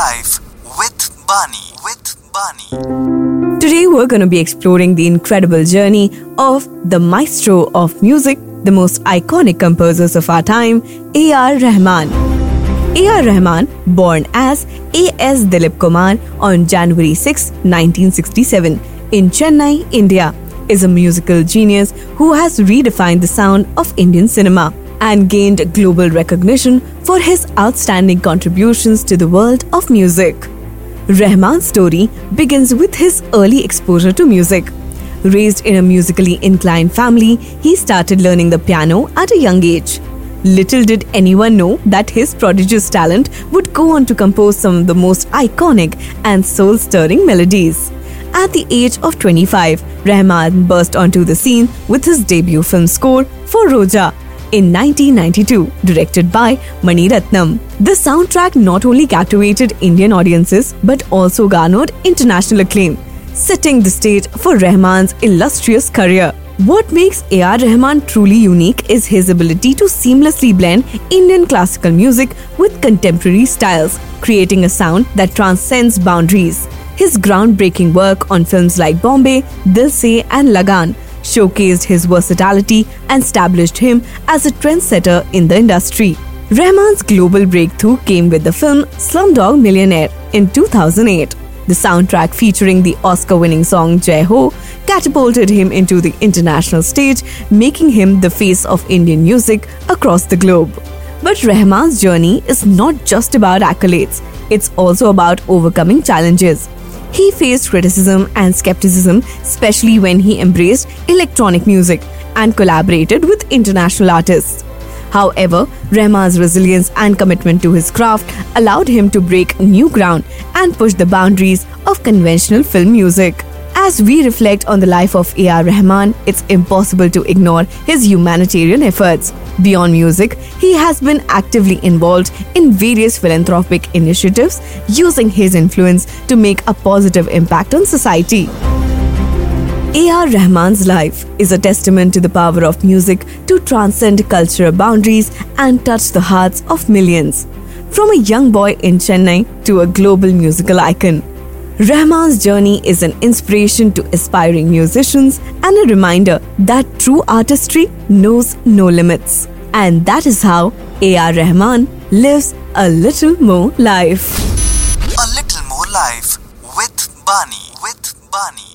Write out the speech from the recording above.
Life with Bani. With Bani. Today, we're going to be exploring the incredible journey of the maestro of music, the most iconic composers of our time, A.R. Rahman. A.R. Rahman, born as A.S. Dilip Kumar on January 6, 1967, in Chennai, India, is a musical genius who has redefined the sound of Indian cinema and gained global recognition for his outstanding contributions to the world of music. Rahman's story begins with his early exposure to music. Raised in a musically inclined family, he started learning the piano at a young age. Little did anyone know that his prodigious talent would go on to compose some of the most iconic and soul stirring melodies. At the age of 25, Rahman burst onto the scene with his debut film score for Roja in 1992, directed by Mani Ratnam. The soundtrack not only captivated Indian audiences but also garnered international acclaim, setting the stage for Rahman's illustrious career. What makes A.R. Rahman truly unique is his ability to seamlessly blend Indian classical music with contemporary styles, creating a sound that transcends boundaries. His groundbreaking work on films like Bombay, Dil Se, and Lagaan showcased his versatility and established him as a trendsetter in the industry. Rahman's global breakthrough came with the film Slumdog Millionaire in 2008. The soundtrack featuring the Oscar winning song Jai Ho catapulted him into the international stage, making him the face of Indian music across the globe. But Rahman's journey is not just about accolades, it's also about overcoming challenges. He faced criticism and skepticism, especially when he embraced electronic music and collaborated with international artists. However, Rahman's resilience and commitment to his craft allowed him to break new ground and push the boundaries of conventional film music. As we reflect on the life of A.R. Rahman, it's impossible to ignore his humanitarian efforts. Beyond music, he has been actively involved in various philanthropic initiatives, using his influence to make a positive impact on society. A.R. Rahman's life is a testament to the power of music to transcend cultural boundaries and touch the hearts of millions. From a young boy in Chennai to a global musical icon, Rahman's journey is an inspiration to aspiring musicians and a reminder that true artistry knows no limits. And that is how A.R. Rahman lives a little more life. A little more life with Bani. With Bani.